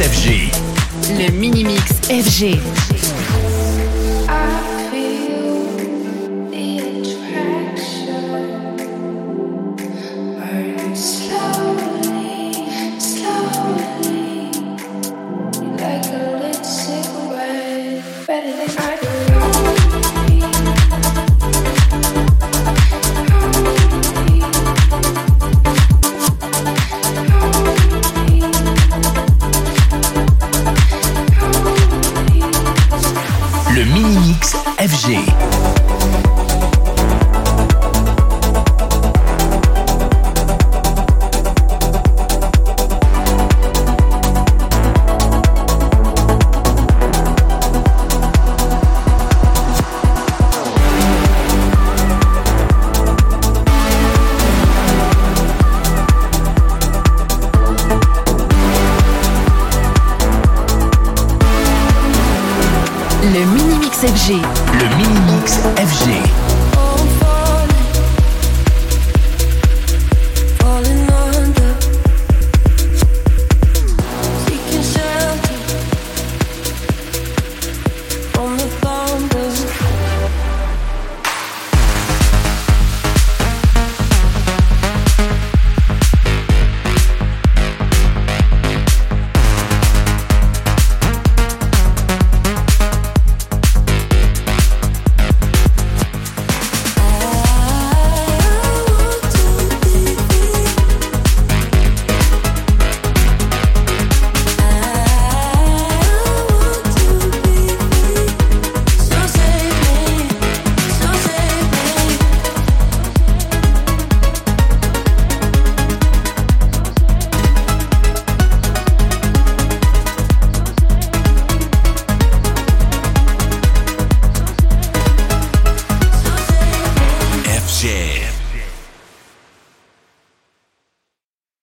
FG. Le Mini Mix FG. Le Mini Mix FG. Le Mini Mix FG. Le Mini Mix FG. FG.